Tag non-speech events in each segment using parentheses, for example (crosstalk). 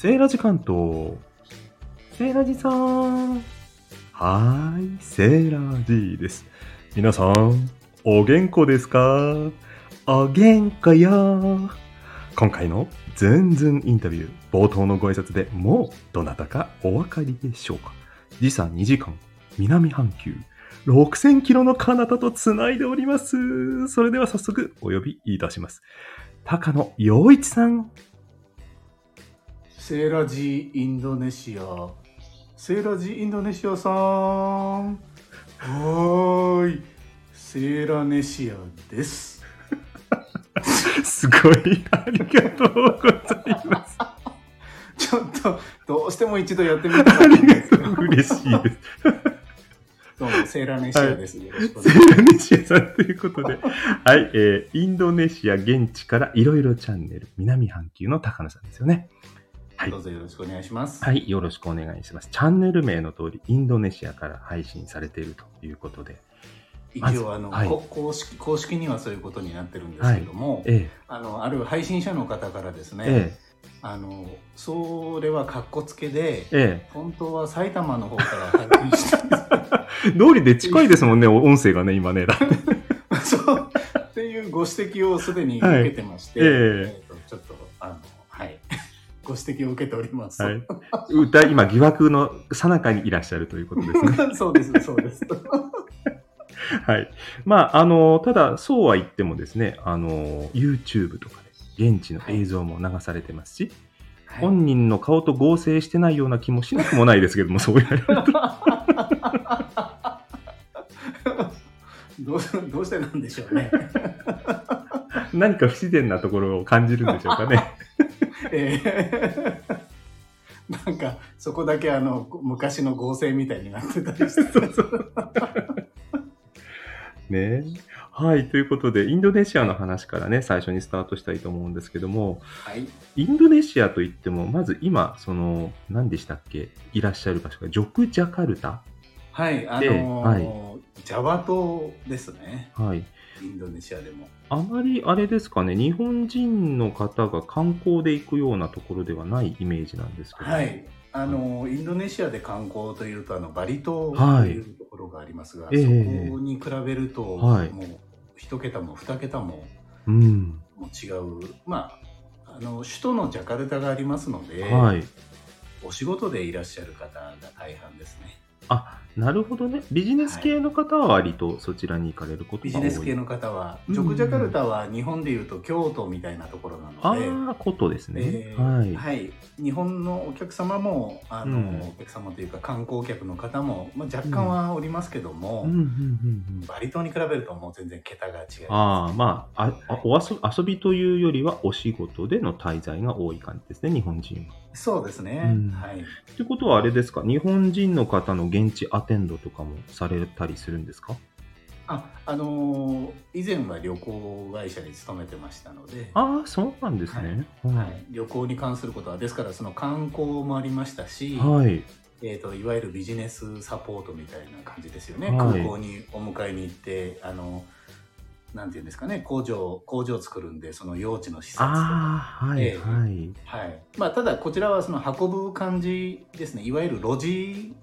セーラジ関東。セーラジさん。はーい、セーラジです。皆さん、お元気ですか？お元気よ今回のズンズンインタビュー、冒頭のご挨拶でもうどなたかお分かりでしょうか？時差2時間、南半球、6000キロの彼方とつないでおります。それでは早速お呼びいたします。高野陽一さん。セーラジインドネシア。セーラジインドネシアさん。はーい。セーラネシアです。(laughs) すごい、ありがとうございます。ちょっと、どうしても一度やってみたかったですけど嬉しいです。どうも、セーラネシアです。よろしくおセ願いしーラネシアさんということで、はい、えー、インドネシア現地からいろいろチャンネル、南半球の高野さんですよね。はい。どうぞよろしくお願いします。はい、よろしくお願いします。チャンネル名の通り、インドネシアから配信されているということで、一応あの、はいこ公式、公式にはそういうことになってるんですけども、えあの、ある配信者の方からですえ、ね、えあの、それは格好つけで、え、え本当は埼玉の方から配信したんですえ。(laughs) 通りで近いですもんね、音声がね、今ね。(laughs) そうっていうご指摘をすでに受けてまして、はいえちょっとご指摘を受けております。はい。歌、今、疑惑の最中にいらっしゃるということですね。そうですそうです。(laughs) はい。まあ、あの、ただ、そうは言ってもですね、あの、YouTube とかで、現地の映像も流されてますし、はい本人の顔と合成してないような気もしなくもないですけども、そう言われると。(laughs) どうどうしてなんでしょうね。何か不自然なところを感じるんでしょうかね。(laughs) えーなんかそこだけあの昔の合成みたいになってたりして。(laughs) そうそう。ねはい。ということで、インドネシアの話からね、最初にスタートしたいと思うんですけども、はい。インドネシアといっても、まず今、その、何でしたっけ？いらっしゃる場所が、ジョクジャカルタ？はい、あのでージャワ島ですね。はい。インドネシアでも。あまりあれですかね、日本人の方が観光で行くようなところではないイメージなんですけど。はい。あのインドネシアで観光というとあのバリ島とはいいうところがありますが、ええそこに比べると、はいもう一桁も二桁もうん。もう違う、まあ、あの首都のジャカルタがありますので、はい。お仕事でいらっしゃる方が大半ですね。あ、なるほどね。ビジネス系の方は割とそちらに行かれることビが多い。ジネス系の方は、うんジョクジャカルタは日本でいうと京都みたいなところなので、ああ、ことですね。えーはい。はい、日本のお客様もあの、うんお客様というか観光客の方も、まあ、若干はおりますけども。バリ島に比べるともう全然桁が違います。ああ、まあ、ああお遊遊びというよりはお仕事での滞在が多い感じですね、日本人は。そうですね。うんはい。ってことはあれですか、日本人の方の現地アテンドとかもされたりするんですか？あ、あのー以前は旅行会社に勤めてましたので、ああ、そうなんですね。ははい。い、旅行に関することはですからその観光もありましたし、はい。えー、といわゆるビジネスサポートみたいな感じですよね、はい。空港にお迎えに行ってあのなんていうんですかね。工場工場を作るんでその用地の視察とか、はい、ええ。はい。はい。まあ、ただこちらはその運ぶ感じですね。いわゆるロジ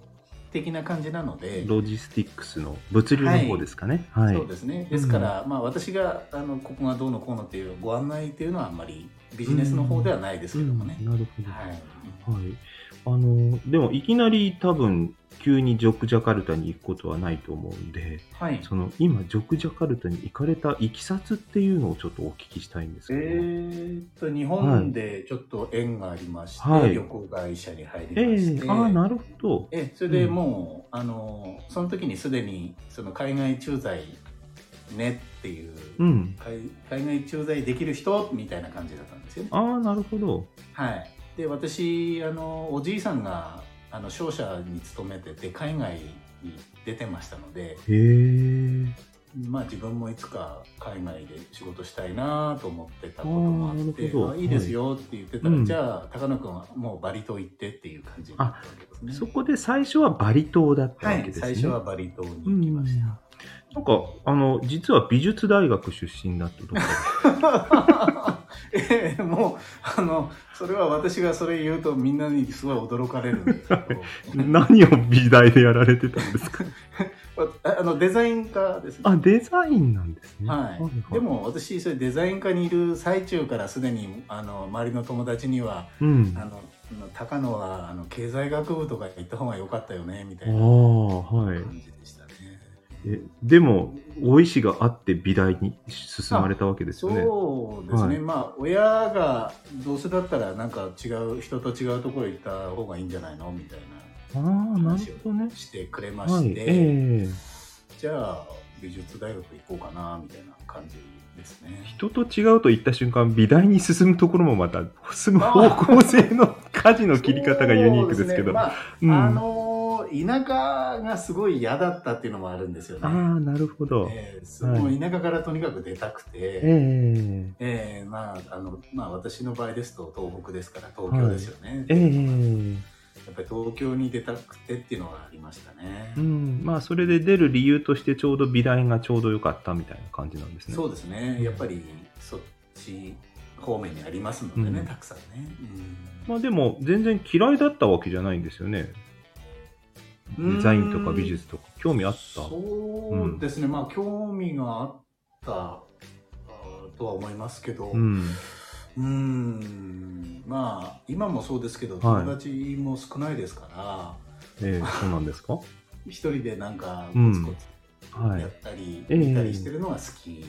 的な感じなので、ロジスティックスの物流の方ですかね。はい。そうですねですから、まあ、私があのここがどうのこうのっていうご案内っていうのはあんまりビジネスの方ではないですけどもね、うんなるほど。はい、はい。あの、でもいきなり多分、急にジョクジャカルタに行くことはないと思うんで、はい、その今、ジョクジャカルタに行かれたいきさつっていうのをちょっとお聞きしたいんですけど。えー、っと日本でちょっと縁がありまして、はい旅行会社に入りえまして、えああ、なるほど。えそれでもう、あのその時にすでにその海外駐在ねっていう、うん。海海外駐在できる人みたいな感じだったんですよね。ああ、なるほど。はい、で私あのおじいさんがあの商社に勤めてて海外に出てましたので、へえ。まあ、自分もいつか海外で仕事したいなと思ってたこともあってるほどあいいですよって言ってたら、うんじゃあ高野君はもうバリ島行ってっていう感じになったわけですね。そこで最初はバリ島だったはい、わけですね。最初はバリ島に行きました。なんか、あの、実は美術大学出身だってところ (laughs) え (laughs) えもうあのそれは私がそれ言うとみんなにすごい驚かれるんですけど (laughs) 何を美大でやられてたんですか？(laughs) ああのデザイン科ですねあ、デザインなんですね。はい、で、も私それデザイン科にいる最中からすでにあの周りの友達にはうん。あの高野はあの経済学部とか行った方が良かったよねみたいなああ、はい。感じでしたね。えでも、大石があって美大に進まれたわけですよね。そうですね、はいまあ親がどうせだったらなんか違う人と違うところ行った方がいいんじゃないのみたいな話を。してくれまはい。して、ええじゃあ美術大学行こうかなみたいな感じですね。人と違うと言った瞬間、美大に進むところもまた、進む方向性の舵の切り方がユニークですけど。まあの田舎がすごい嫌だったっていうのもあるんですよね。ああ、なるほど。えーその田舎からとにかく出たくて、えええーまああのまあ、私の場合ですと東北ですから東京ですよね、ええやっぱり東京に出たくてっていうのがありましたね、うん。まあ、それで出る理由としてちょうど美大がちょうど良かったみたいな感じなんですね。そうですね。やっぱりそっち方面にありますのでね、うん。たくさんね、まあでも、全然嫌いだったわけじゃないんですよね。うんデザインとか美術とか、興味あった？そうですね、まあ興味があったとは思いますけど、うん。うーんまあ今もそうですけどはい友達も少ないですから、ええそうなんですか？(laughs) 一人でなんかうんコツコツはいや。ったり、ええ見たりしてるのが好き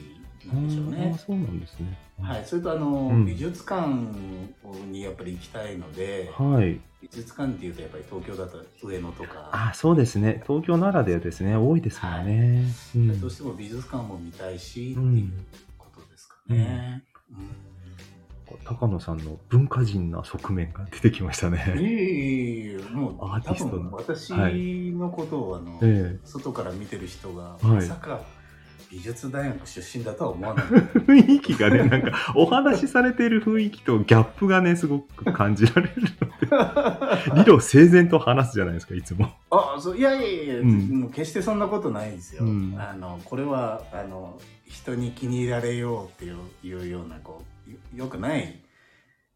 なんでしょうあねあ、。そうなんですね。はい、それとあの、うん美術館にやっぱり行きたいので、はい。美術館っていうとやっぱり東京だと上野とか、あ、そうですね。東京ならではですね。多いですもんね。うんどうしても美術館も見たいし、うんっていうことですかね。うん高野さんの文化人な側面が出てきましたね。いえいえもうアーテ多ィストの分私のことをあの、え外から見てる人が、いまさか美術大学出身だとは思わない。え (laughs) 雰囲気がね、なんか、お話しされている雰囲気とギャップがね、すごく感じられるので、理路整然と話すじゃないですか、いつも。あそういやいやいや、うんもう決してそんなことないですよ。うんあのこれはあの人に気に入られようっていうようなこうよよくない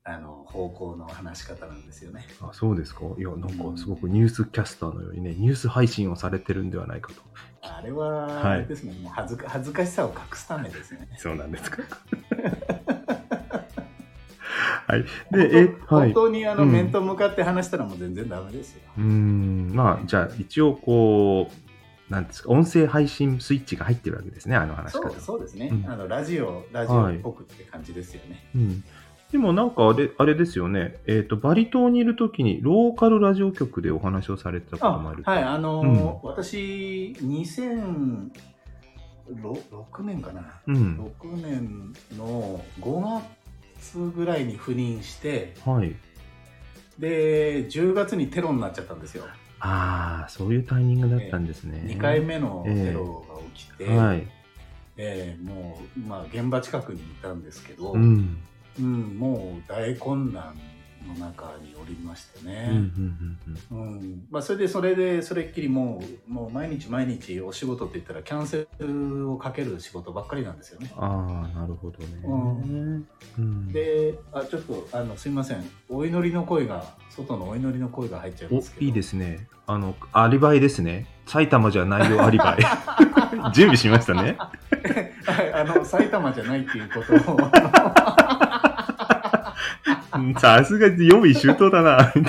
あの方向の話し方なんですよね。あ、そうですか？いや、なんか、すごくニュースキャスターのようにね、ニュース配信をされてるんではないかと。あれは、はいあれですね、もう恥ずか恥ずかしさを隠すためですね。そうなんですか。(laughs) はい。で、え、はい。本当にあの、うん面と向かって話したらもう全然ダメですよ。うーん、まあ、じゃあ、一応、こう、なんですか、音声配信スイッチが入ってるわけですね、あの話しそう方。そうですね、うんあのラジオラジオっぽくって感じですよね。うん。でもなんかあれ、あれですよね。えっ、と、バリ島にいるときに、ローカルラジオ局でお話をされてたこともある。はい、あのー私、2006年かな、うん。6年の5月ぐらいに赴任して、はい。で、10月にテロになっちゃったんですよ。ああ、そういうタイミングだったんですね。2回目のテロが起きて、はい。えーもう、まあ、現場近くにいたんですけど、うん。うん、もう大混乱の中におりましてね。、うん、うんまあ、それでそれでそれっきりもうもう毎日毎日お仕事って言ったらキャンセルをかける仕事ばっかりなんですよね。ああ、なるほどね。ううん。であちょっとあのすいませんお祈りの声が外のお祈りの声が入っちゃいおますけどいいですね。あの、アリバイですね。埼玉じゃないよ、アリバイ。(laughs) 準備しましたね。(laughs) はいあの埼玉じゃないっていうことをうん (laughs) さすが予備周到だな。(laughs)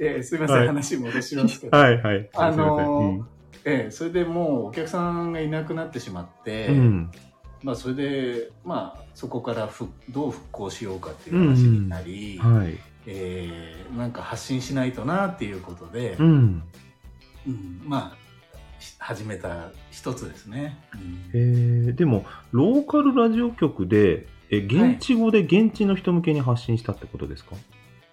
えーすいません、はい話戻しますけど、はいはい。あのーえーそれでもうお客さんがいなくなってしまって、うんうんまあ、それで、まあ、そこからふどう復興しようかっていう話になり、はい。えーなんか発信しないとなっていうことで、うん。うんまあし始めた一つですね。うんえー、でも、ローカルラジオ局で、え、現地語で現地の人向けに発信したってことですか、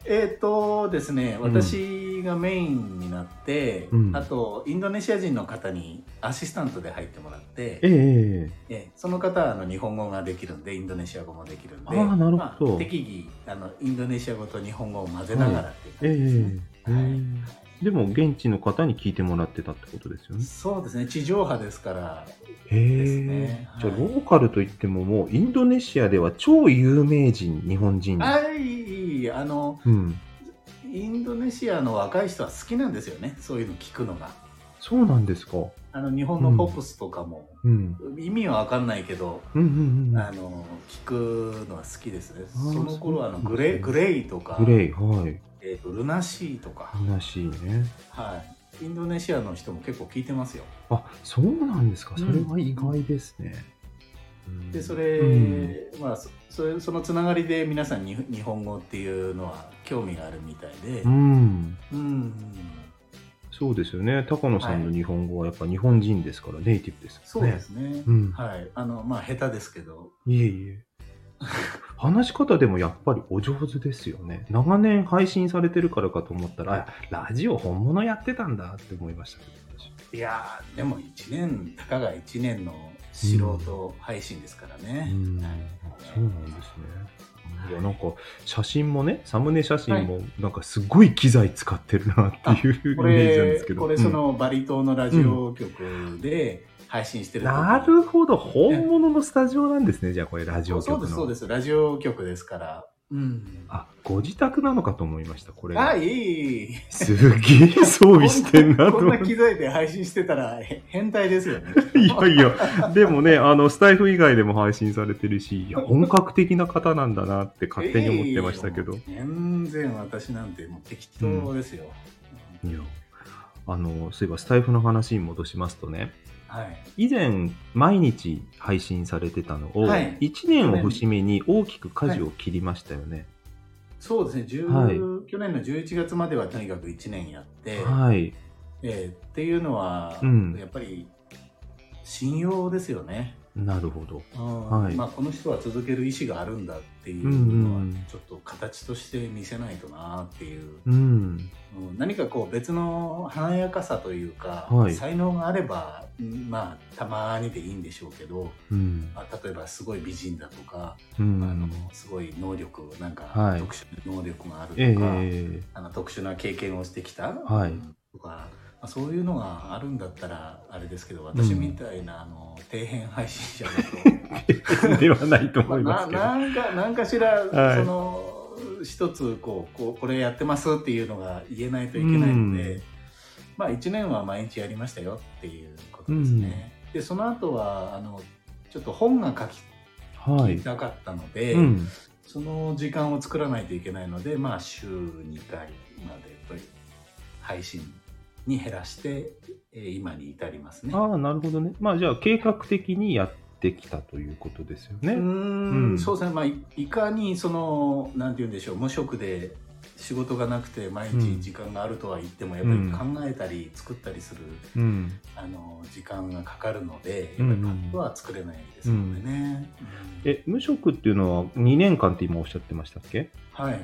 えっ、とですね、うん。私がメインになって、うん。あとインドネシア人の方にアシスタントで入ってもらって、えええその方はあの日本語ができるんでインドネシア語もできるんであーなるほど。まあ適宜あのインドネシア語と日本語を混ぜながらっていうええ感じですね。えはい。えでも現地の方に聞いてもらってたってことですよね。そうですね、地上波ですから、へえ、じゃあはいローカルといってももうインドネシアでは超有名人、日本人。はい、あの、うん。インドネシアの若い人は好きなんですよね、そういうの聞くのが。そうなんですか。あの日本のポップスとかも、うん。意味は分かんないけど、うんうんうん。あの聞くのは好きですね。その頃はあのグレーグレイとか、グレイ、はい。えーとルナシーとか、らしいね。はい、インドネシアの人も結構聞いてますよ。あ、そうなんですか。うんそれは意外ですね。うんでそれ、うんまあそそれそのつながりで皆さんに日本語っていうのは興味があるみたいで、うん。うんそうですよね。高野さんの日本語はやっぱ日本人ですから、ネイティブですそう。ですね。うんはい、あのまあ下手ですけど、いえいえ。話し方でもやっぱりお上手ですよね。長年配信されてるからかと思ったら、あラジオ本物やってたんだって思いましたけど私いやーでも1年たかが1年の素人配信ですからね。うんはいそうなんですね。いやなんか写真もね、サムネ写真もなんかすごい機材使ってるなっていうイこメージなんでれすけど。これそのバリ島のラジオ局で配信してるなるほど、本物のスタジオなんですね、じゃあこれラジオ局の。そうですそうですラジオ局ですから。うん。あ、ご自宅なのかと思いました、これ。あいい。すげえ装備してんなとこん。な機材で配信してたらへ変態ですよね。(laughs) いやいや、でもね、あの、スタイフ以外でも配信されてるし、いや、本格的な方なんだなって勝手に思ってましたけど。全然私なんてもう適当ですよ。いや、あの、そういえばスタイフの話に戻しますとね、はい。以前、毎日配信されてたのを、はい1年を節目に大きく舵を切りましたよね。そうですね、10はい去年の11月まではとにかく1年やって、はい。えーっていうのは、うんやっぱり信用ですよね。なるほど。うん。はい。まあ、この人は続ける意思があるんだっていうのはうんちょっと形として見せないとなっていう、うん。うん。何かこう別の華やかさというか、はい。才能があればうんまあたまにでいいんでしょうけど、うん。まあ、例えばすごい美人だとか、うん。あのすごい能力なんかはい。特殊な能力があるとか、ええあの特殊な経験をしてきた、はい。うんとか、まあ、そういうのがあるんだったらあれですけど私みたいな、あの底辺配信者だと。(laughs) ではないとまあ思いますけど。ななんかなんかしら、はいその一つこうこうこれやってますっていうのが言えないといけないので、うんまあ1年は毎日やりましたよっていうことですね。でその後はあのちょっと本が書きはい。たかったので、うん。その時間を作らないといけないので、まあ週2回まで配信に減らして、えー今に至りますね。ああ、なるほどね。まあじゃあ計画的にやってきたということですよね。うーんうんそうですね、まあ、いいかにそのなんて言うんでしょう無職で仕事がなくて毎日時間があるとは言っても、やっぱり考えたり作ったりする、うん。あの時間がかかるのでうんやっぱりパッとは作れないですのでね。うんえ、無職っていうのは2年間って今おっしゃってましたっけ？はいはい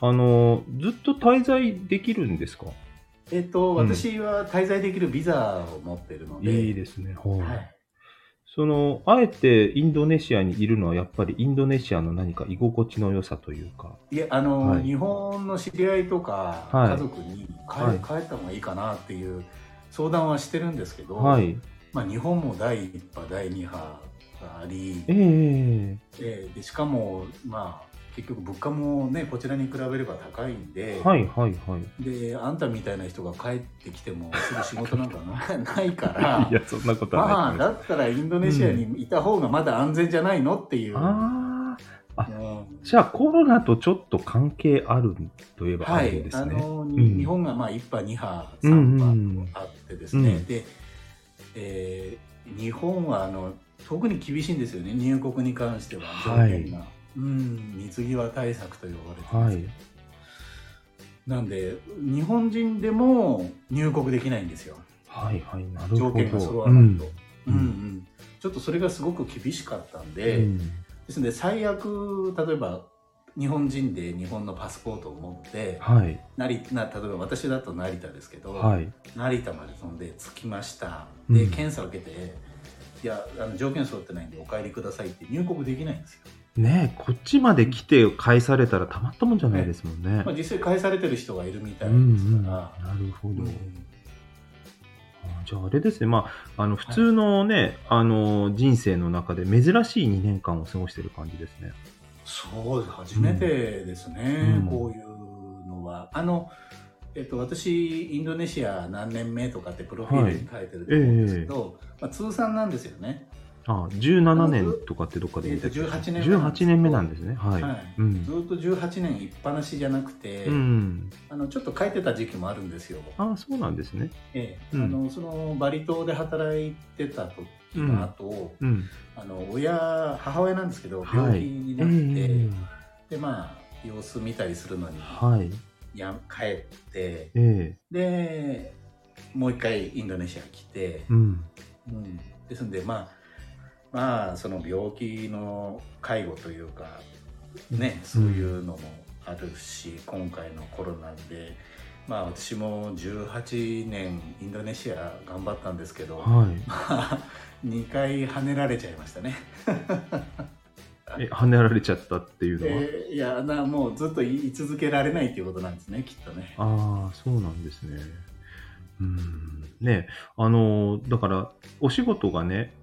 あの、ずっと滞在できるんですか？えっ、と、うん私は滞在できるビザを持っているので、いいですね。はい。はい、その、あえてインドネシアにいるのはやっぱりインドネシアの何か居心地の良さというか。いえあの、はい日本の知り合いとか、はい家族に帰,、はい帰った方がいいかなっていう相談はしてるんですけど、はい。まあ、日本も第1波第2波があり、えええーでしかも、まあ、結局物価もねこちらに比べれば高いんで,、はいはいはい。であんたみたいな人が帰ってきてもすぐ仕事なんかな (laughs) ないからいや、そんなことはまあだったらインドネシアにいた方がまだ安全じゃないのっていう。ああ、うん。じゃあコロナとちょっと関係あるといえばあはい、るんですね。あの、ん。日本がまあ1波2波うんうんう3ん波あってですね、うんで、えー日本はあの特に厳しいんですよね入国に関しては条件が、うん。水際対策と呼ばれてますけど、なんで日本人でも入国できないんですよ。はいはい、なるほど。条件が揃わないと、うん。うんうん。ちょっとそれがすごく厳しかったんうで、ん。ですので最悪例えば日本人で日本のパスポートを持ってはい。成な例えば私だと成田ですけど、はい。成田まで飛んで着きました。で、うん。検査を受けていやあの条件揃ってないんでお帰りくださいって入国できないんですよ。うねこっちまで来て返されたらたまったもんじゃないですもんね。まあ、実際返されてる人がいるみたいうんですから、うんなるほど。うん。あじゃああれですね、まあ、あの普通のね、あの人生の中で珍しい2年間を過ごしてる感じですね。そうです。初めてですね、うん。こういうのは。あのえっと、私インドネシア何年目とかってプロフィールに書いてると思うんですけど、まあ、通算なんですよね、あ17年とかってどっかで見たけどえーと18年目なんです18年目なんですね。はい。はいうんずっと18年いっぱなしじゃなくて、うん。あのちょっと書いてた時期もあるんですよ、あそうなんですね。ええうんあのそのバリ島で働いてた時の後、うん。あの親母親なんですけどはい病気になって、えでまあ様子見たりするのにえはい。や帰ってええでもう一回インドネシア来て、うん。うん、ですんでまあまあその病気の介護というかねそういうのもあるし、今回のコロナでまあ私も18年インドネシア頑張ったんですけど、はい。まあ2回跳ねられちゃいましたね。(laughs) え、跳ねられちゃったっていうのは、でいやなもうずっと言い続けられないっていうことなんですねきっとね。ああ、そうなんですね。うん。ね、あの、だから、お仕事がね、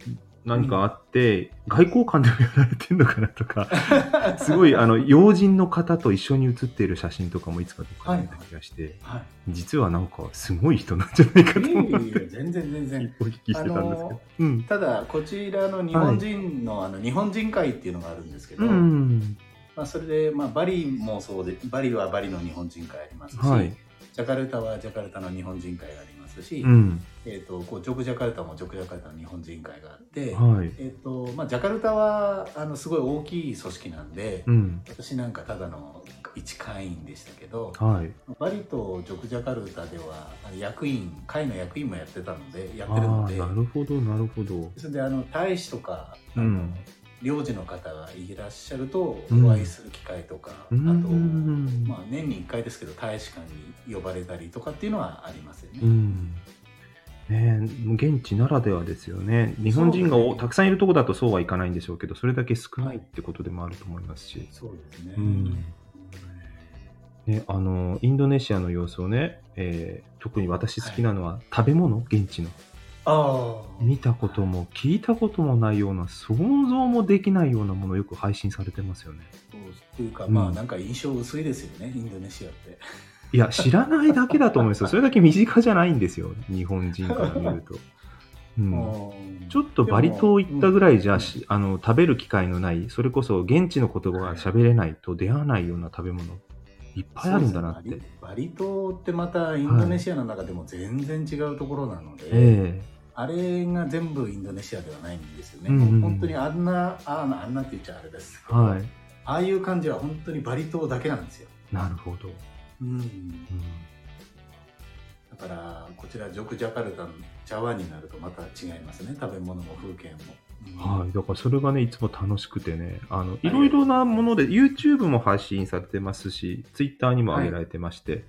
何かあって、外交官でもやられてんのかなとか、(laughs) すごい、あの、要人の方と一緒に写っている写真とかもいつかどっかで見た気がして、はい実はなんか、すごい人なんじゃないかと思って、全然全然お聞きしてたんですけど。うん。ただこちらの日本人の,、あの日本人会っていうのがあるんですけど、うん。まあ、それで、まあ、バリもそうでバリはバリの日本人会ありますし、はい。ジャカルタはジャカルタの日本人会がありますし、うん。えー、とこうジョクジャカルタもジョクジャカルタの日本人会があって、はい。えーとまあ、ジャカルタはあのすごい大きい組織なんで、うん。私なんかただの一会員でしたけど、はい。バリとジョクジャカルタでは役員会の役員もやってたのでやってるのでー、なるほど、なるほど。それであの大使とか、あのうん領事の方がいらっしゃるとうんお会いする機会とか、うんあと、うんまあ、年に1回ですけど大使館に呼ばれたりとかっていうのはありますよね。うん。ねえ現地ならではですよね。日本人がねたくさんいるとこだとそうはいかないんでしょうけど、それだけ少ないってことでもあると思いますし。そうですね。うんね、あの、インドネシアの様子をね、えー特に私好きなのは、食べ物？現地の。ああ。見たことも聞いたこともないような、想像もできないようなものをよく配信されてますよね。そうというか、うんまあなんか印象薄いですよね、インドネシアって。いや、知らないだけだと思うんですよ。(laughs) それだけ身近じゃないんですよ。日本人から見ると。(laughs) うん。うんちょっとバリ島行ったぐらいじゃ、うんしあの食べる機会のない、それこそ現地の言葉が喋れないと出会わないような食べ物、いっぱいあるんだなって。バリ島ってまたインドネシアの中でも全然違うところなので、えあれが全部インドネシアではないんですよね。うんうん本当にあんな、あんなあんなって言っちゃあれですけど、えはい。ああいう感じは本当にバリ島だけなんですよ。なるほど。うん、うんだからこちらジョクジャカルタのジャワになるとまた違いますね食べ物も風景も。うんはい。だからそれがね、いつも楽しくてね、あの、いろいろなもので、YouTube も配信されてますし、Twitter にも上げられてまして、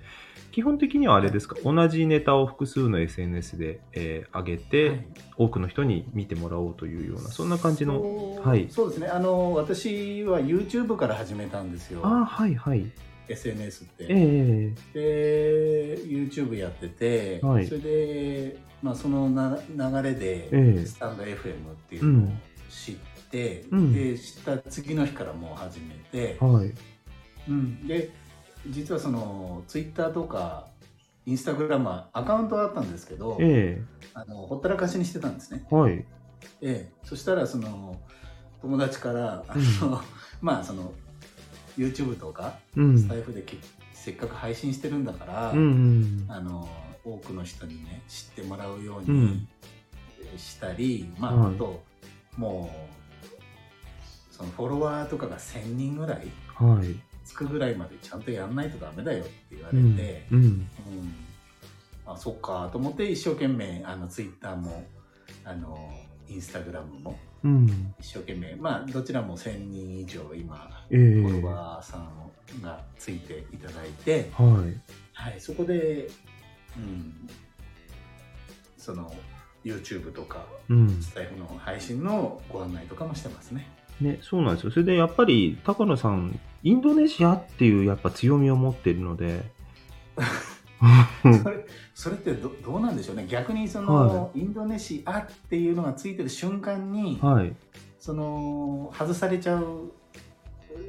基本的にはあれですか、同じネタを複数の SNS で、えー上げて、はい。多くの人に見てもらおうというような、そんな感じの。はい。そうですね。あの私は YouTube から始めたんですよ。ああ、はいはい。SNS って。ええで YouTube やってて、はい。それで、まあ、そのな流れで、ええ。スタンド FM っていうのを知って、うん。で知った次の日からもう始めて、はい。うん、で実はその Twitter とかインスタグラムはアカウントはあったんですけど、えあのほったらかしにしてたんですね。えはい。ええ、そしたらその友達からあの、(laughs) まあその YouTube とかうん。スタイフでけ、せっかく配信してるんだから、うんうん。あの多くの人にね知ってもらうようにうんしたり、まあ、はいあともうそのフォロワーとかが1,000人ぐらいはい。つくぐらいまでちゃんとやんないとダメだよって言わうんれて、うん。うんあそっかと思って一生懸命あのツイッターもあのインスタグラムもうん。一生懸命まあどちらも1,000人以上今ええフォロワーさんがついていただいて、はい。はい、そこで、うん、その YouTube とかうん。スタイフの配信のご案内とかもしてますね。ね、そうなんですよ。それでやっぱり高野さん、インドネシアっていうやっぱ強みを持っているので、それそれってどどうなんでしょうね逆にその、はインドネシアっていうのがついてる瞬間に、はい。その外されちゃう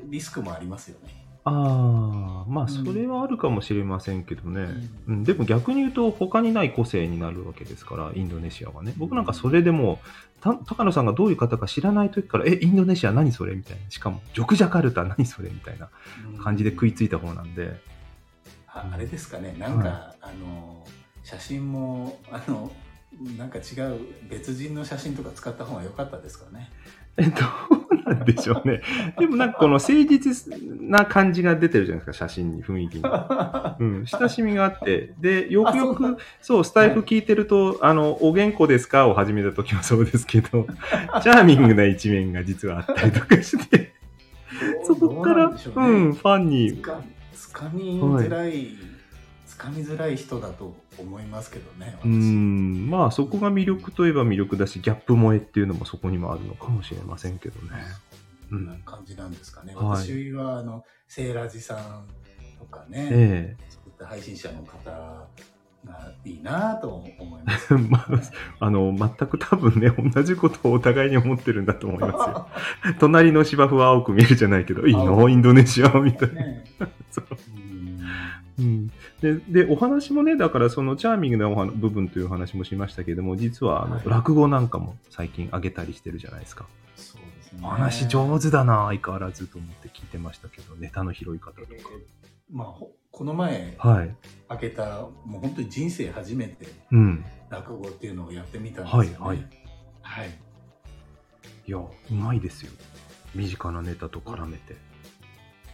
リスクもありますよね。ああ、まあんそれはあるかもしれませんけどね。ううん、でも逆に言うと他にない個性になるわけですから、インドネシアはね。僕なんかそれでもう、た高野さんがどういう方か知らない時から、え、インドネシア何それみたいな。しかも、ジョクジャカルタ何それみたいな感じで食いついた方なんで。ああれですかねなんか、あの写真もあのなんか違う別人の写真とか使った方が良かったですかね。え、どうなんでしょうね。でもなんかこの誠実な感じが出てるじゃないですか、写真に、雰囲気に。うん、親しみがあって、で、よくよく、そう、スタイフ聞いてると、あの、お元気ですかを始めた時もそうですけど、チャーミングな一面が実はあったりとかして、そこから、どうなんでしょうん、ファンつに、かつかみづらい、つかみづらい人だと思いますけどね。う私。ん、まあそこが魅力といえば魅力だし、ギャップ萌えっていうのもそこにもあるのかもしれませんけどね。うこんなん感じなんですかね。はい。私はあのセーラジさんとかね、えそういった配信者の方がいいなと思います、え (laughs) まあ、あの、全く多分ね、同じことをお互いに思ってるんだと思いますよ。(laughs) 隣の芝生は青く見えるじゃないけど、いいの？インドネシアみたいな。ね。(laughs) そう。うんうん、ででお話もねだからそのチャーミングなお話部分というお話もしましたけれども実はあの、はい。落語なんかも最近上げたりしてるじゃないですか、そうですね。お話上手だな相変わらずと思って聞いてましたけどネタの拾い方とか。まあ、ほこの前はい。開けたもう本当に人生初めてうん。落語っていうのをやってみたんですよ、ね。はいはい。はい。いやうまいですよ。身近なネタと絡めて。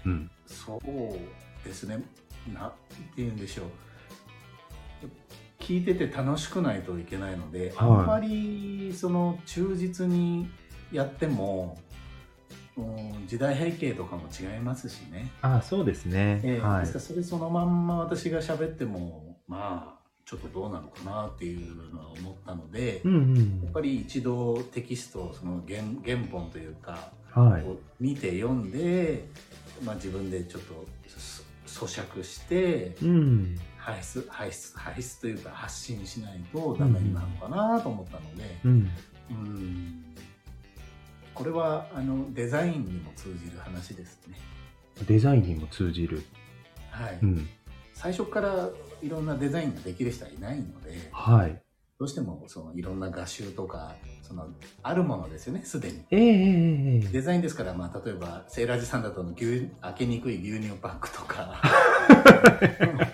うん。そうですね。なんて言うんでしょう。聞いてて楽しくないといけないので、はい。あんまりその忠実にやっても、うん時代背景とかも違いますしね。あそうですね。ええはい。ですからそれそのまんま私が喋ってもまあちょっとどうなのかなっていうのは思ったので、うんうん。やっぱり一度テキストその原原本というか、はい。見て読んで、まあ、自分でちょっとそ咀嚼してうん。排出排出排出というか発信しないとダメになるのかなと思ったので、うん。うん。これはあのデザインにも通じる話ですね。デザインにも通じる。はい。うん。最初からいろんなデザインができる人はいないのではいどうしてもそのいろんな画集とかそのあるものですよねすでに。ええええええ。デザインですから、まあ、例えばセーラージさんだと牛開けにくい牛乳パックとか。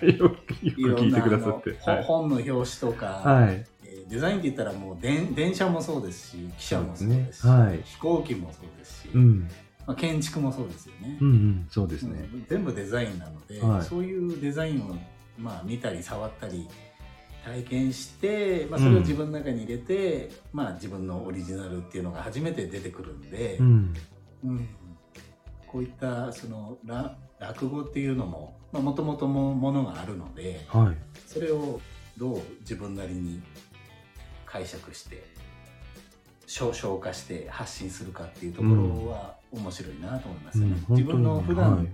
(laughs) よく聞いてくださって。本の表紙とか、はい。えーデザインって言ったらもう電電車もそうですし汽車もそうですしね。はい。飛行機もそうですし、うん。まあ、建築もそうですよね。うんうんそうですね。うん全部デザインなので、はい。そういうデザインを、まあ、見たり触ったり体験して、まあ、それを自分の中に入れて、まあ、自分のオリジナルっていうのが初めて出てくるんで、うん。うん。こういったそのら落語っていうのももともともものがあるのではい。それをどう自分なりに解釈して消消化して発信するかっていうところは面白いなと思いますよね。うん。自分の普段、はい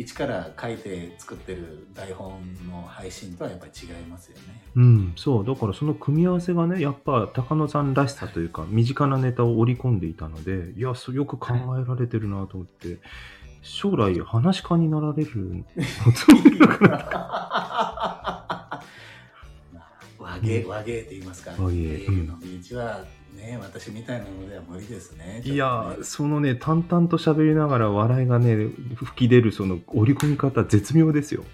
一から書いて作ってる台本の配信とはやっぱり違いますよね。うん、そう。だからその組み合わせがねやっぱ高野さんらしさというか身近なネタを織り込んでいたのでいやよく考えられてるなと思って将来話し家になられる (laughs) まあ和芸、和芸って言いますか、和芸芸の道はね、私みたいなのでは無理ですね。いやそのね淡々と喋りながら笑いがね吹き出るその織り込み方絶妙ですよ。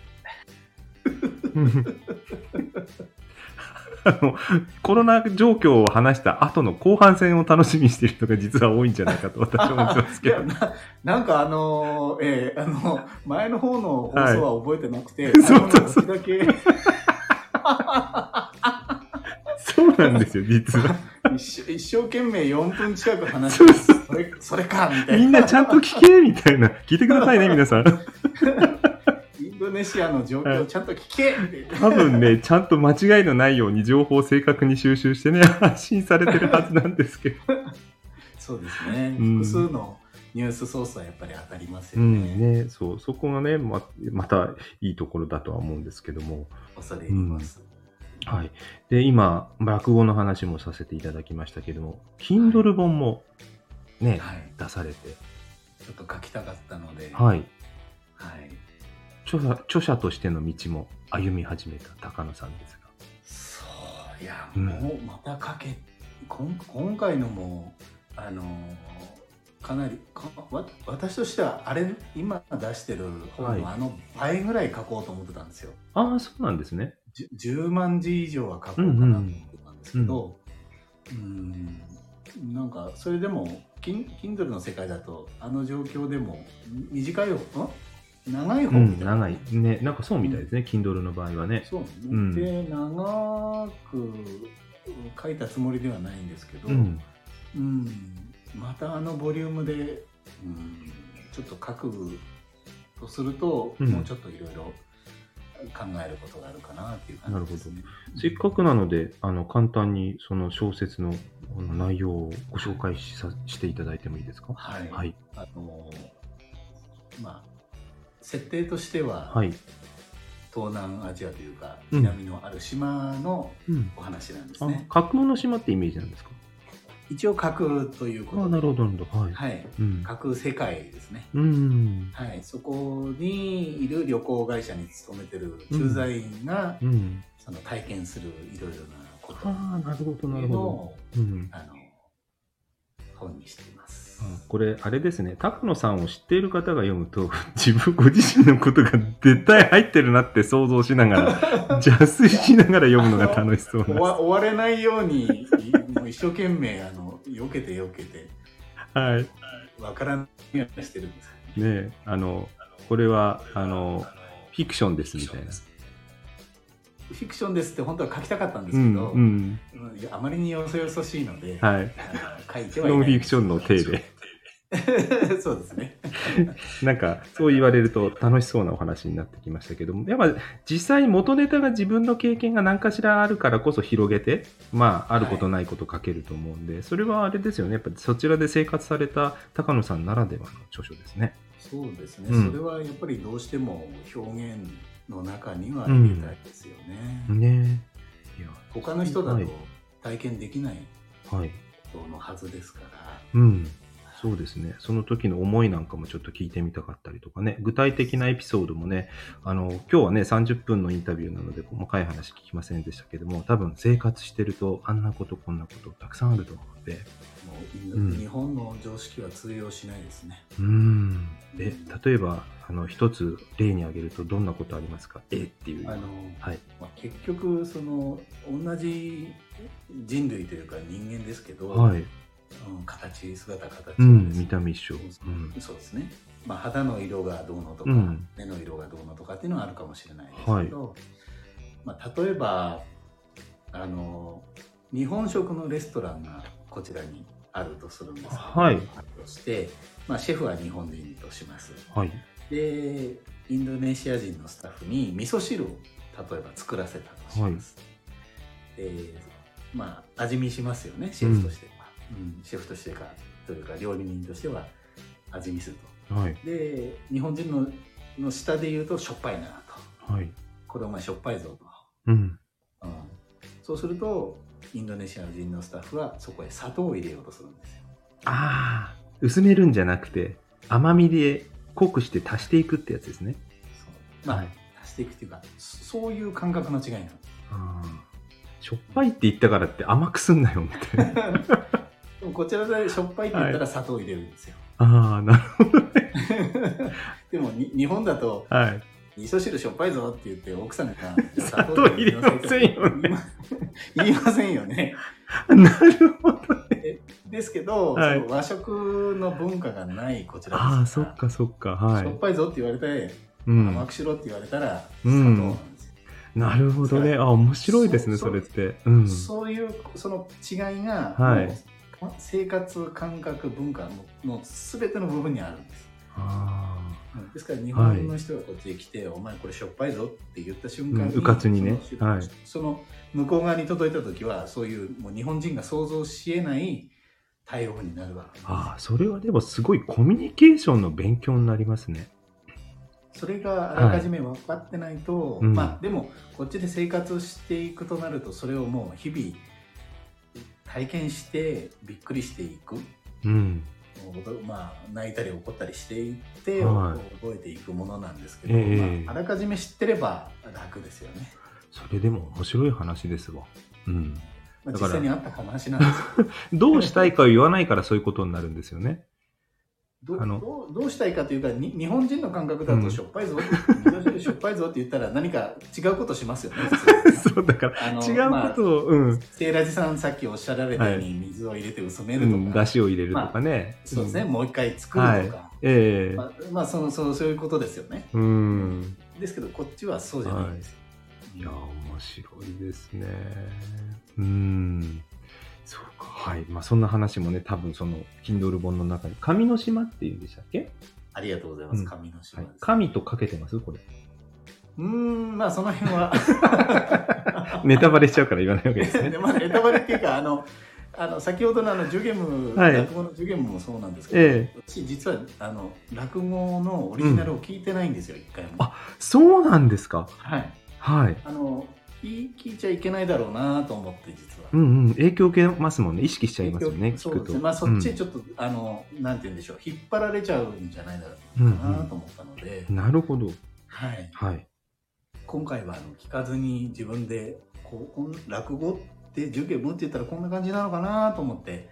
う (laughs) んあのコロナ状況を話した後の後半戦を楽しみにしてる人が実は多いんじゃないかと私は思ってますけど。ななんかあのーえーあの前の方の放送は覚えてなくて、はいそうそう時だけそうなんですよ実は。一生一生懸命4分近く話してそれそれかみたいなみんなちゃんと聞けみたいな。聞いてくださいね、皆さん。インドネシアの状況をちゃんと聞けって多分ね、ちゃんと間違いのないように情報を正確に収集してね、発信されてるはずなんですけど。そうですね、うん複数のニュースソースはやっぱり当たりますうよね。んね、そう、そこがね、ままたいいところだとは思うんですけども。恐れ入ります。はい。で、今、落語の話もさせていただきましたけども、Kindle 本もね、はい。出されて、ちょっと書きたかったので、はい。はい。著者著者としての道も歩み始めた高野さんですが。そう、いや、うんもうまた書け、こん今回のも、あのーかなり私としてはあれ今出してる本のあの倍ぐらい書こうと思ってたんですよ。ああ、そうなんですね。じゅ10万字以上は書こうかなと思ってたんですけど、うんなんかそれでも、キン Kindle の世界だと、あの状況でも、短い本、ん？長いう本みん、たいな。長い。ね、なんかそうみたいですね、Kindle の場合はね。そうね、うんで、長く書いたつもりではないんですけど、うん。うんまたあのボリュームで、うん、ちょっと書くとすると、うんもうちょっといろいろ考えることがあるかなっていう感じですね。せっかくなので、あの、簡単にその小説の内容をご紹介しさしていただいてもいいですか？はい、はい。あのまあ設定としては、はい。東南アジアというかうん南のある島のうん。お話なんですあね。、架空の島ってイメージなんですか？一応架空ということなるほど、なるほど。はい。はい、うん。架空世界ですね。うん。はい、そこにいる旅行会社に勤めてる駐在員が、うん。その体験するいろいろなことああ、なるほど、なるほど。うん。あの本にしています。あこれ、あれですね、高野さんを知っている方が読むと、(laughs) 自分ご自身のことが絶対入ってるなって想像しながら、邪推しながら読むのが楽しそうな。(laughs) 終われないようにもう一生懸命あの避けて避けてはい。ねわからないようにしてるんです。え、あの、これは、あの、フィクションですみたいな。フィクションですって本当は書きたかったんですうん、けど、うん。うんあまりによそよそしいので、はい。書いてはいないノンフィクションの体で。(laughs) そうですね。なんか、そう言われると楽しそうなお話になってきましたけども、やっぱ実際に元ネタが自分の経験が何かしらあるからこそ広げて、まあ、あることないこと書けると思うんで、それはあれですよね。やっぱりそちらで生活された高野さんならではの著書ですね。そうですね、うんそれはやっぱりどうしても表現の中には入れたいですよね。ねえ。いや、他の人だとはい体験できないはい。ことのはずですから。うん。そうですね。その時の思いなんかもちょっと聞いてみたかったりとかね。具体的なエピソードもね、あの、今日はね、30分のインタビューなので、細かい話聞きませんでしたけども、多分生活してると、あんなことこんなことたくさんあると思うので、もううん日本の常識は通用しないですね。うーん。で、例えば、あの、一つ例に挙げると、どんなことありますか？え？っていう。あのはい。まあ、結局その同じ人類というか人間ですけど、はい。うん形姿形うん、見た目一緒。うそう,、ですね、まあ、肌の色がどうのとか、うん。目の色がどうのとかっていうのはあるかもしれないですけど、まあ、例えばあの日本食のレストランがこちらにあるとするんですけど、はい。して、まあ、シェフは日本人とします。はい。でインドネシア人のスタッフに味噌汁を例えば作らせたとします、でまあ味見しますよねシェフとして。は、うんシェフとしてかというか料理人としては味見するはい。とで日本人のの下で言うとしょっぱいなとはい。これお前しょっぱいぞうん。と、うん、そうするとインドネシア人のスタッフはそこへ砂糖を入れようとするんですよああ、薄めるんじゃなくて、甘みで濃くして足していくってやつですね。そうまあ、はい足していくっていうかそそういう感覚の違いなんです。しょっぱいって言ったからって甘くすんなよ、みたいな。(laughs) こちらでしょっぱいって言ったら砂糖を入れるんですよ、ああ、なるほどね。(laughs) でもに日本だとはい。味噌汁しょっぱいぞって言って奥さんが (laughs) 砂糖入れませんよね (laughs) 言いませんよねなるほど。ですけど、はい和食の文化がないこちらですああ、そっかそっか。はしょっい。ぱいぞって言われて、うん甘。くしろって言われたらうん砂糖なんですよ、なるほどね。あ、面白いですね、それって。うん。そういうその違いが、はい生活感覚文化のの全ての部分にあるんです。ですから日本の人がこっちへ来て、お前これしょっぱいぞって言った瞬間に、うんうかつにね。その,、はい。その向こう側に届いた時はそういうもう日本人が想像しえない対応になるわけです。ああ、それはでもすごいコミュニケーションの勉強になりますね。それがあらかじめ分かってないと、うん。まあでもこっちで生活していくとなるとそれをもう日々体験してびっくりしていく、うん。まあ泣いたり怒ったりしていって、はい覚えていくものなんですけど、ええまあ、あらかじめ知ってれば楽ですよね。それでも面白い話ですわ。うん。まあ、実際にあった話なんですよ。(laughs) どうしたいかを言わないからそういうことになるんですよね。どあのどうどうしたいかというかに日本人の感覚だうんとしょっぱいぞ、味噌汁しょっぱいぞって言ったら何か違うことしますよね (laughs) そう、だからあの違うまあことを、うん。セイラジさんさっきおっしゃられたように水を入れて薄めるとか、うん、出汁を入れるとかね。そうですね、んもう一回作るとか、ええ。まあ、まあそのそうそういうことですよね。うん。ですけどこっちはそうじゃないんです。よ、い。や、面白いですね。うん。そうか。はい。まあ、そんな話もね、多分その、Kindle 本の中に、神の島っていうんでしたっけ、ありがとうございます、うん神の島はい神とかけてます？これ。うーんまあその辺は (laughs) ネタバレしちゃうから言わないわけですねで。(laughs) まあネタバレっていうかあのあの先ほどのあのジュゲム、はい落語のジュゲムもそうなんですけど、ええ私実はあの落語のオリジナルを聞いてないんですよ、一回もあそうなんですか？はいはい。あの聞い聞いちゃいけないだろうなと思って実はうんうん。影響受けますもんね。意識しちゃいますよね。聞くと。そうですねまあそっちへちょっと、あのなんて言うんでしょう引っ張られちゃうんじゃないだろうかなと思ったので、うんなるほど。はい、はい。今回はあの聞かずに自分でこうこん落語って受験ムって言ったらこんな感じなのかなと思って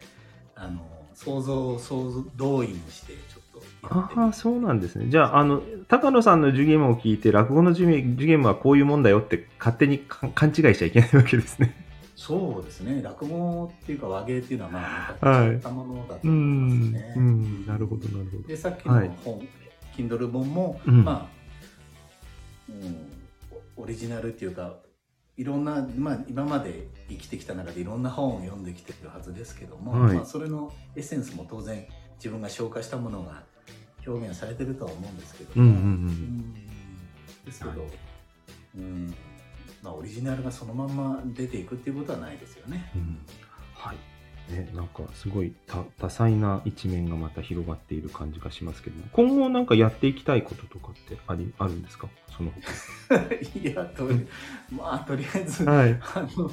あの想像を想像動員してちょっとああ、そうなんですね。じゃあ、あの、高野さんの授業を聞いて、落語の授業授業はこういうもんだよって勝手にか勘違いしちゃいけないわけですね。そうですね。落語っていうか和芸っていうのはまあはい。昔ったものだとう思いますん。ね。うん。なるほど、なるほど。でさっきのはい。本、Kindle 本も、うん。まあ、うん、オリジナルっていうかいろんな、まあ、今まで生きてきた中でいろんな本を読んできてるはずですけども、はい。まあ、それのエッセンスも当然自分が消化したものが表現されてるとは思うんですけども、うんうんうん。うん。ですけど、はい。うんまあ、オリジナルがそのまま出ていくっていうことはないですよね。うん。はい。ね、なんかすごい多多彩な一面がまた広がっている感じがしますけど。も今後なんかやっていきたいこととかってありあるんですか？その (laughs) いやとりまあとりあえず、他はい。あの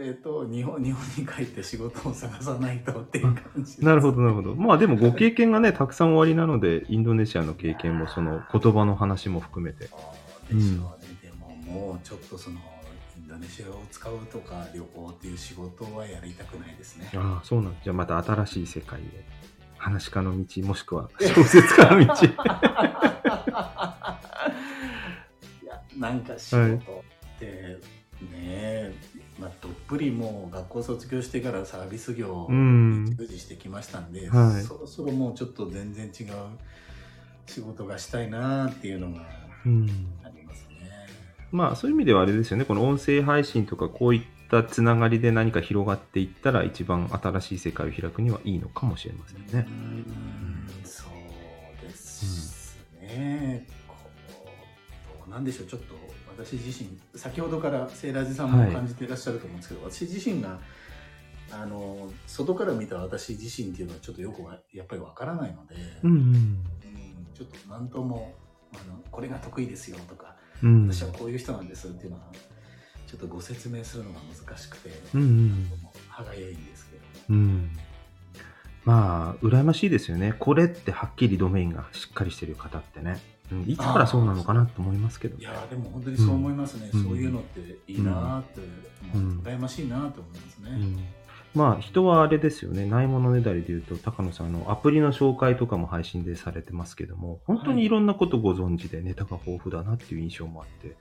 えっ、と日本日本に帰って仕事を探さないとっていう感じなるほどなるほど。まあでもご経験がねたくさんおありなのでインドネシアの経験もその言葉の話も含めて。でしょうね、でももうちょっとそのインドネシアを使うとか旅行っていう仕事はやりたくないですね。ああそうなんじゃあまた新しい世界へ話し家の道もしくは小説家の道いやなんか仕事ってね、まあ、どっぷりもう学校卒業してからサービス業うんに従事してきましたんで、はいそろそろもうちょっと全然違う仕事がしたいなっていうのがうん。まあそういう意味ではあれですよね。この音声配信とかこういったつながりで何か広がっていったら一番新しい世界を開くにはいいのかもしれませんね。う。ん。そうですね。こうどうなんでしょう。ちょっと私自身先ほどからセイラジさんも感じていらっしゃると思うんですけど、私自身があの外から見た私自身っていうのはちょっとよくわやっぱりわからないので、うん。うん。ちょっと何ともあのこれが得意ですよとか、うん。うん私はこういう人なんですっていうのはちょっとご説明するのが難しくて、うんうん。歯がゆいんですけど。も。うん。まあ羨ましいですよね。これってはっきりドメインがしっかりしてる方ってね、うん、いつからそうなのかなと思いますけどいやーでも本当にそう思いますね、うん。そういうのっていいなーって、うん。羨ましいなーって思いますね、うんまあ人はあれですよね。ないものねだりで言うと高野さんあのアプリの紹介とかも配信でされてますけども本当にい。ろんなことご存知でネタが豊富だなっていう印象もあって、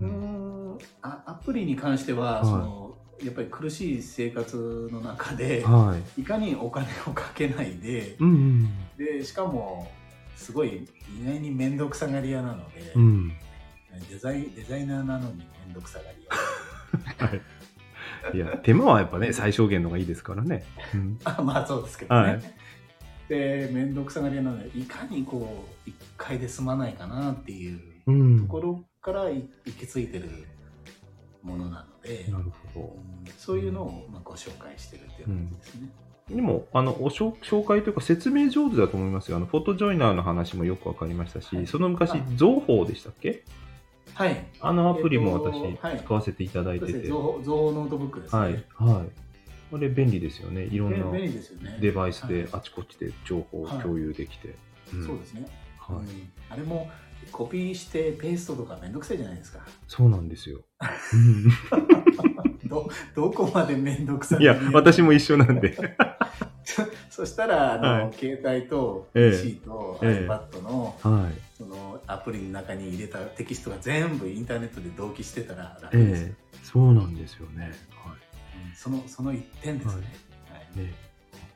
うーん。あアプリに関しては、はい。そのやっぱり苦しい生活の中で、はい。いかにお金をかけないでうんうん。でしかもすごい意外に面倒くさがり屋なので、うん。デザイデザイナーなのに面倒くさがり屋。(laughs) はいいや手間はやっぱね (laughs) 最小限のがいいですからね、うん、あまあそうですけどね、はい。で面倒くさがり屋なのでいかにこう一回で済まないかなっていううん。ところからい行き着いてるものなので、なるほど。うんそういうのをまあご紹介してるっていう感じですね。でも、あの、おしょ紹介というか説明上手だと思いますよ。あの、 PhotoJoiner の話もよくわかりましたし、はい。その昔はい、 Zoho でしたっけ？はい。あのアプリも私使わせていただい。てて、情報情報ノートブックですね。はい、はい。これ便利ですよね。いろんな。デバイスではいあちこちで情報を共有できて。んそうですね。はいうんあれもコピーしてペーストとかめんどくさいじゃないですか。そうなんですよ。う (laughs) んど、どこまでめんどくさいや、私も。も一緒なんで。(laughs) そしたら、あの、はい携帯とええ PC とええ iPad の、はい。そのアプリの中に入れたテキストが全部インターネットで同期してたら楽ですよ、ええそうなんですよね。はうんそのその一点ですね。はいい。ね、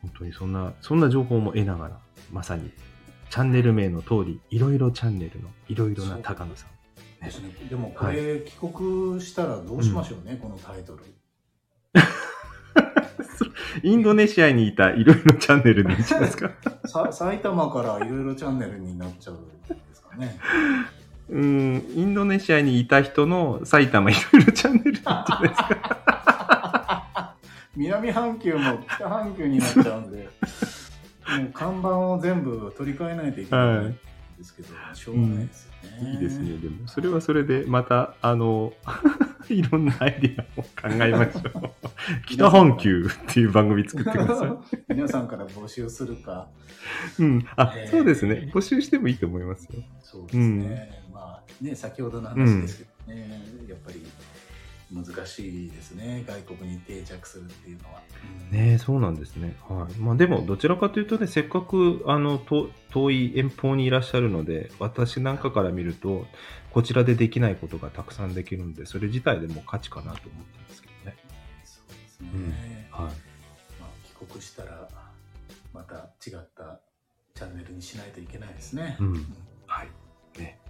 本当にそんな、そんな情報も得ながら、まさに、チャンネル名の通り、いろいろチャンネルのいろいろな高野さん。ねですねでもこれ、帰国したらどうしましょうね、このタイトル。(laughs) インドネシアにいたいろいろチャンネルでいいんじゃないですか？(laughs) さ埼玉からいろいろチャンネルになっちゃうんですかね。うん、インドネシアにいた人の埼玉いろいろチャンネルじゃないですか？(laughs) 南半球も北半球になっちゃうんで、もう看板を全部取り替えないといけないんですけど、しょうがないですよね。いいですね。でも、それはそれで、また、あの、(laughs) いろんなアイディアを考えましょう。(laughs) 北半球っていう番組作ってください。皆さんから募集するか。うん。あ、えーそうですね。募集してもいいと思いますよ。そうですね。まあね、先ほどの話ですけどね、やっぱり難しいですね。外国に定着するっていうのは。うんねそうなんですね。はい。まあでも、どちらかというとね、せっかく、あの、と遠い遠方にいらっしゃるので、私なんかから見ると、こちらでできないことがたくさんできるので、それ自体でも価値かなと思ってますけどね。そうですね。はい。まあ、帰国したら、また違ったチャンネルにしないといけないですね。うんはい。ね。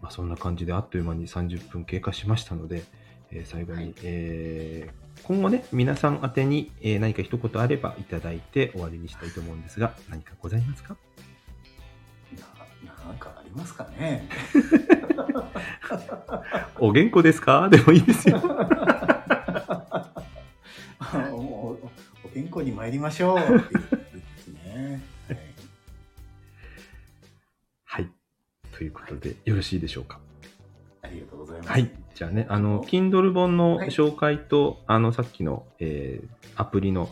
まあ、そんな感じであっという間に30分経過しましたので、えー最後に、はいえー今後ね、皆さん宛てに、えー何か一言あればいただいて終わりにしたいと思うんですが、何かございますか？ななんかありますかね？(laughs) お元気ですか？(laughs) でもいいですよ。(laughs) おおお健康に参りましょうね。はいはい。ということで、よろしいでしょうか？ありがとうございます。はい。じゃあね、あの、Kindle 本の紹介と、あの、さっきの、えーアプリの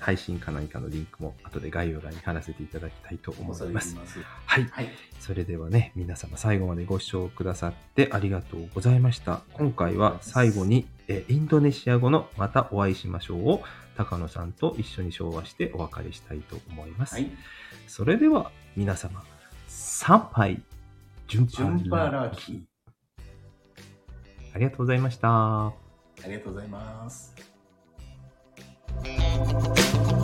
配信か何かのリンクも、後で概要欄に貼らせていただきたいと思います。ます。はい。はい。それではね、皆様最後までご視聴くださってありがとうございました。今回は最後に、えインドネシア語のまたお会いしましょうを高野さんと一緒に唱和してお別れしたいと思います。はい。それでは皆様、参拝、順ジュンパパララーキありがとうございました。ありがとうございます。「